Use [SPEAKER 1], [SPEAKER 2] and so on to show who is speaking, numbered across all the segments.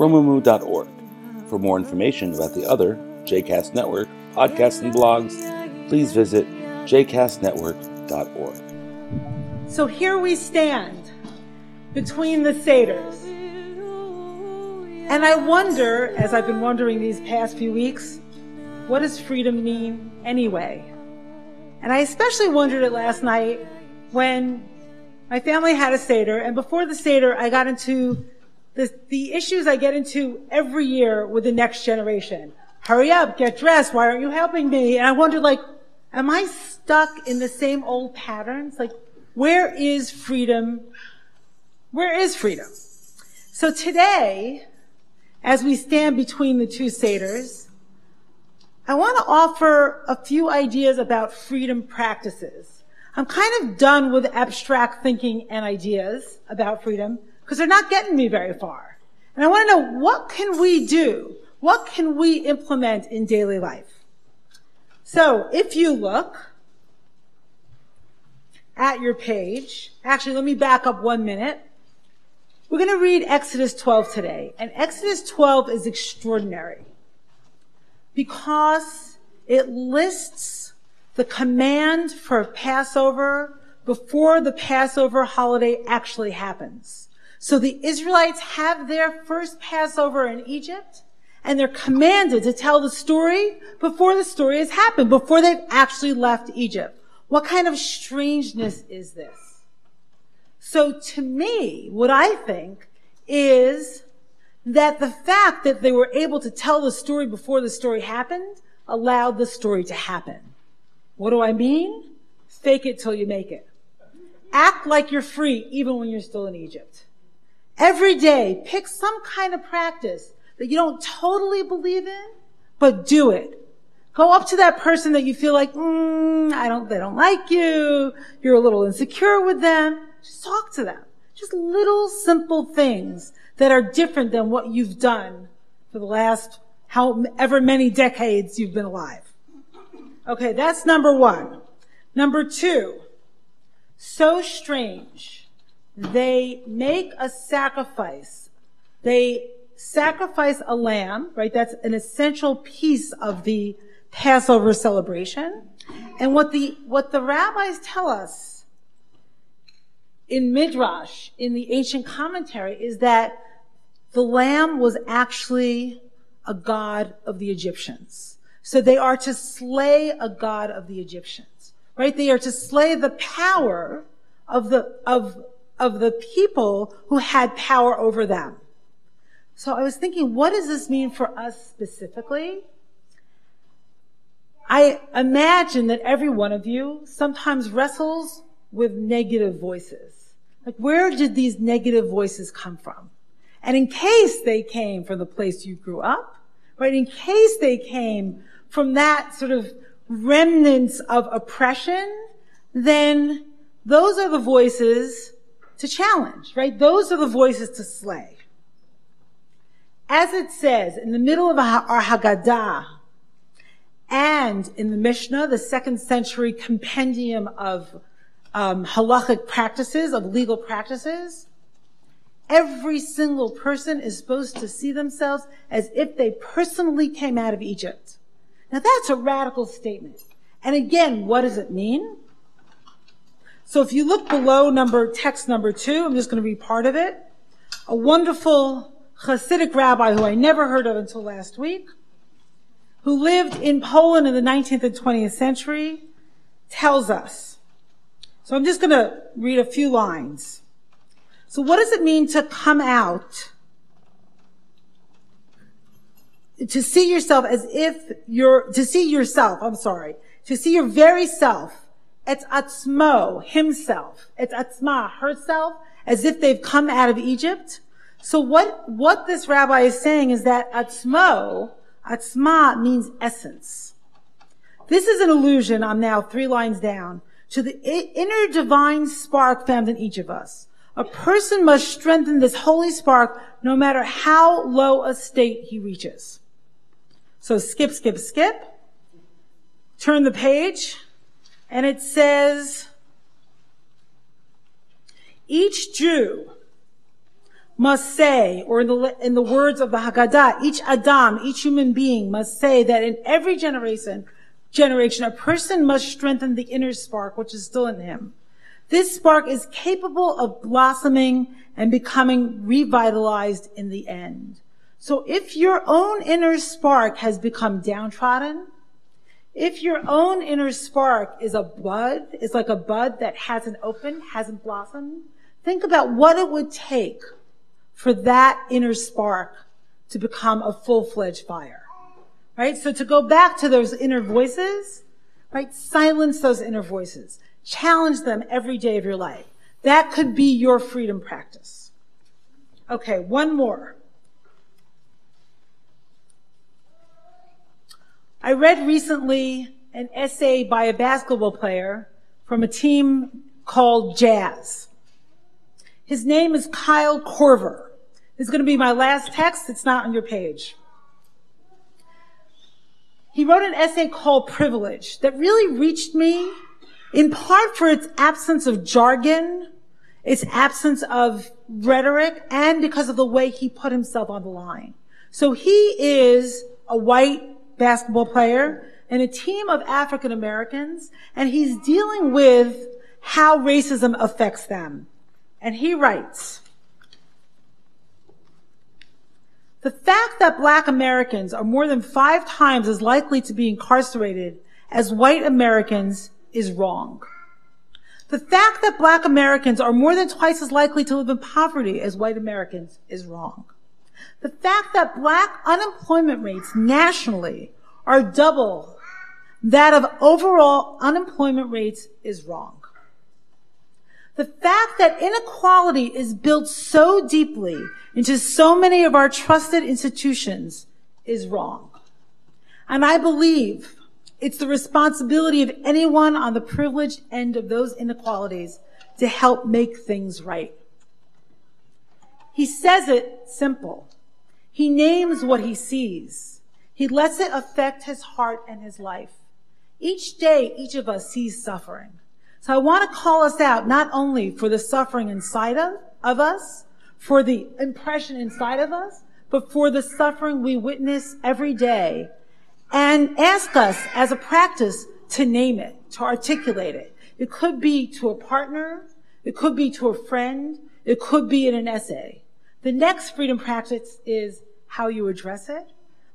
[SPEAKER 1] romemu.org. For more information about the other JCast Network podcasts and blogs, please visit jcastnetwork.org.
[SPEAKER 2] So here we stand between the Seders. And I wonder, as I've been wondering these past few weeks, what does freedom mean anyway? And I especially wondered it last night when my family had a Seder, and before the Seder, I got into the, the issues I get into every year with the next generation. Hurry up, get dressed, why aren't you helping me? And I wonder, like, am I stuck in the same old patterns? Like, where is freedom? Where is freedom? So today, as we stand between the two Seders, I want to offer a few ideas about freedom practices. I'm kind of done with abstract thinking and ideas about freedom because they're not getting me very far. And I want to know what can we do? What can we implement in daily life? So if you look at your page, actually let me back up one minute. We're going to read Exodus 12 today. And Exodus 12 is extraordinary because it lists the command for Passover before the Passover holiday actually happens. So the Israelites have their first Passover in Egypt and they're commanded to tell the story before the story has happened, before they've actually left Egypt. What kind of strangeness is this? So to me, what I think is that the fact that they were able to tell the story before the story happened allowed the story to happen. What do I mean? Fake it till you make it. Act like you're free even when you're still in Egypt. Every day, pick some kind of practice that you don't totally believe in, but do it. Go up to that person that you feel like, mm, I don't, they don't like you. You're a little insecure with them. Just talk to them. Just little simple things that are different than what you've done for the last however many decades you've been alive. Okay, that's number one. Number two, so strange. They make a sacrifice. They sacrifice a lamb, right? That's an essential piece of the Passover celebration. And what the, what the rabbis tell us in Midrash, in the ancient commentary, is that the lamb was actually a god of the Egyptians. So they are to slay a god of the Egyptians, right? They are to slay the power of the, of, of the people who had power over them. So I was thinking, what does this mean for us specifically? I imagine that every one of you sometimes wrestles with negative voices. Like, where did these negative voices come from? And in case they came from the place you grew up, right, in case they came from that sort of remnants of oppression, then those are the voices to challenge, right? Those are the voices to slay. As it says in the middle of our Haggadah and in the Mishnah, the second century compendium of um, halachic practices, of legal practices, every single person is supposed to see themselves as if they personally came out of Egypt. Now that's a radical statement. And again, what does it mean? So if you look below number, text number two, I'm just going to read part of it. A wonderful Hasidic rabbi who I never heard of until last week, who lived in Poland in the 19th and 20th century, tells us. So I'm just going to read a few lines. So what does it mean to come out? To see yourself as if you're, to see yourself, I'm sorry, to see your very self, it's atzmo, himself, it's atzma, herself, as if they've come out of Egypt. So what, what this rabbi is saying is that atzmo, atzma means essence. This is an allusion, I'm now three lines down, to the inner divine spark found in each of us. A person must strengthen this holy spark no matter how low a state he reaches. So skip, skip, skip. Turn the page and it says, each Jew must say, or in the, in the words of the Haggadah, each Adam, each human being must say that in every generation, generation, a person must strengthen the inner spark, which is still in him. This spark is capable of blossoming and becoming revitalized in the end. So if your own inner spark has become downtrodden, if your own inner spark is a bud, is like a bud that hasn't opened, hasn't blossomed, think about what it would take for that inner spark to become a full-fledged fire. Right? So to go back to those inner voices, right? Silence those inner voices. Challenge them every day of your life. That could be your freedom practice. Okay, one more. I read recently an essay by a basketball player from a team called Jazz. His name is Kyle Korver. This is going to be my last text. It's not on your page. He wrote an essay called Privilege that really reached me in part for its absence of jargon, its absence of rhetoric, and because of the way he put himself on the line. So he is a white basketball player and a team of African Americans, and he's dealing with how racism affects them. And he writes, The fact that black Americans are more than five times as likely to be incarcerated as white Americans is wrong. The fact that black Americans are more than twice as likely to live in poverty as white Americans is wrong. The fact that black unemployment rates nationally are double that of overall unemployment rates is wrong. The fact that inequality is built so deeply into so many of our trusted institutions is wrong. And I believe it's the responsibility of anyone on the privileged end of those inequalities to help make things right. He says it simple. He names what he sees. He lets it affect his heart and his life. Each day, each of us sees suffering. So I want to call us out not only for the suffering inside of, of us, for the impression inside of us, but for the suffering we witness every day. And ask us as a practice to name it, to articulate it. It could be to a partner. It could be to a friend. It could be in an essay. The next freedom practice is how you address it.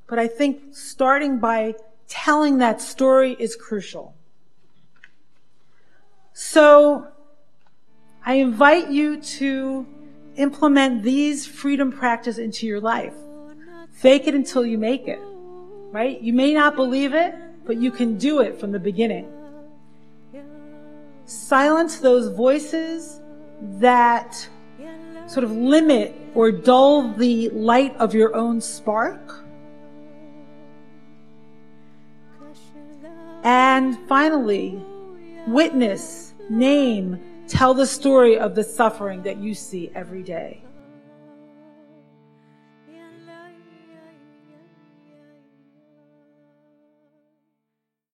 [SPEAKER 2] But I think starting by telling that story is crucial. So I invite you to implement these freedom practice into your life. Fake it until you make it, right? You may not believe it, but you can do it from the beginning. Silence those voices that sort of limit or dull the light of your own spark. And finally, witness, name, Tell the story of the suffering that you see every day.